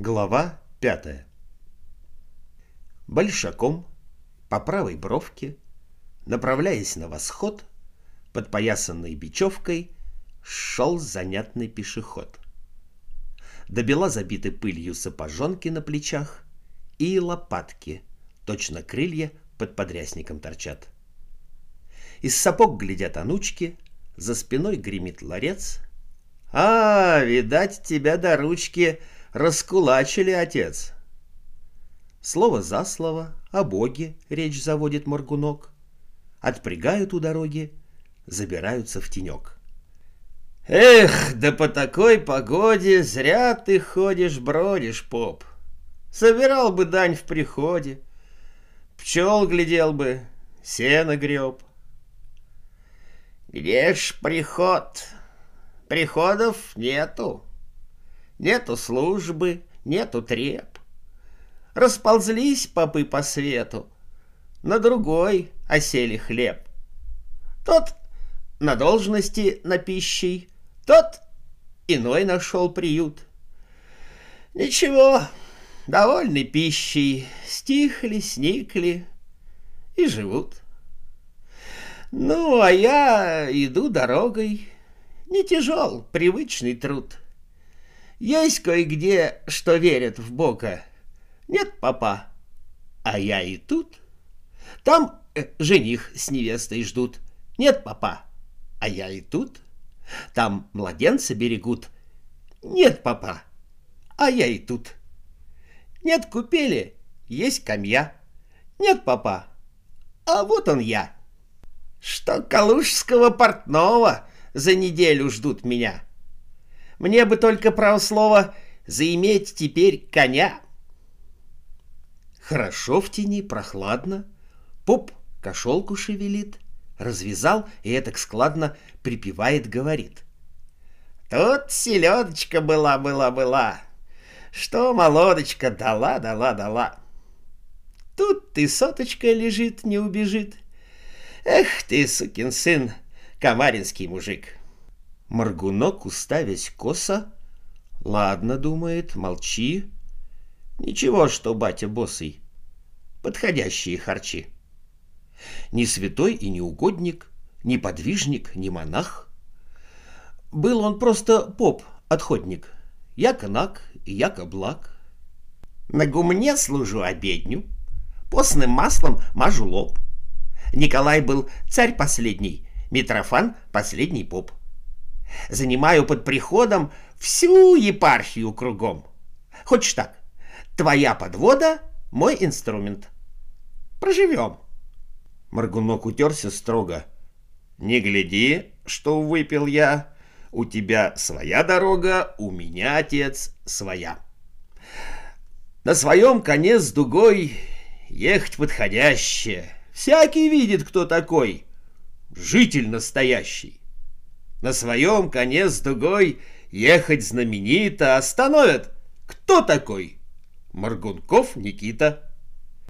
Глава пятая Большаком, по правой бровке, направляясь на восход, подпоясанной бечевкой, шел занятный пешеход. До бела забиты пылью сапожонки на плечах и лопатки, точно крылья под подрясником торчат. Из сапог глядят анучки, за спиной гремит ларец. «А, видать, тебя до ручки раскулачили, отец!» Слово за слово о Боге речь заводит Моргунок. Отпрягают у дороги, забираются в тенек. «Эх, да по такой погоде зря ты ходишь-бродишь, поп! Собирал бы дань в приходе, пчел глядел бы, сено греб». «Где ж приход? Приходов нету. Нету службы, нету треп. Расползлись попы по свету, на другой осели хлеб. Тот на должности на пищей, тот иной нашел приют. Ничего, довольны пищей, стихли, сникли и живут. Ну, а я иду дорогой, не тяжел, привычный труд. Есть кое-где, что верят в Бога. Нет, папа, а я и тут. Там э, жених с невестой ждут. Нет, папа, а я и тут. Там младенца берегут. Нет, папа, а я и тут. Нет купели, есть камья. Нет, папа, а вот он я что калужского портного за неделю ждут меня. Мне бы только право слова заиметь теперь коня. Хорошо в тени, прохладно. Поп кошелку шевелит, развязал и этак складно припевает, говорит. Тут селедочка была-была-была, что молодочка дала-дала-дала. Тут ты соточка лежит, не убежит — Эх ты, сукин сын, комаринский мужик. Моргунок, уставясь косо, ладно, думает, молчи. Ничего, что батя босый. Подходящие харчи. Ни святой и не угодник, ни подвижник, ни монах. Был он просто поп, отходник. Яко наг, яко благ. На гумне служу обедню, постным маслом мажу лоб — Николай был царь последний, Митрофан — последний поп. Занимаю под приходом всю епархию кругом. Хочешь так? Твоя подвода — мой инструмент. Проживем. Маргунок утерся строго. Не гляди, что выпил я. У тебя своя дорога, у меня, отец, своя. На своем коне с дугой ехать подходящее — Всякий видит, кто такой. Житель настоящий. На своем коне с дугой ехать знаменито остановят. Кто такой? Маргунков Никита.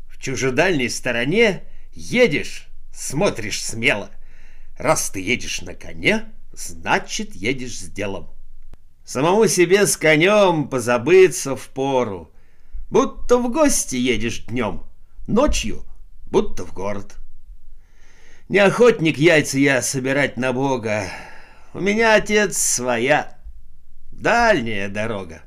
В чужедальней стороне едешь, смотришь смело. Раз ты едешь на коне, значит, едешь с делом. Самому себе с конем позабыться в пору, будто в гости едешь днем, ночью будто в город. Не охотник яйца я собирать на Бога. У меня, отец, своя дальняя дорога.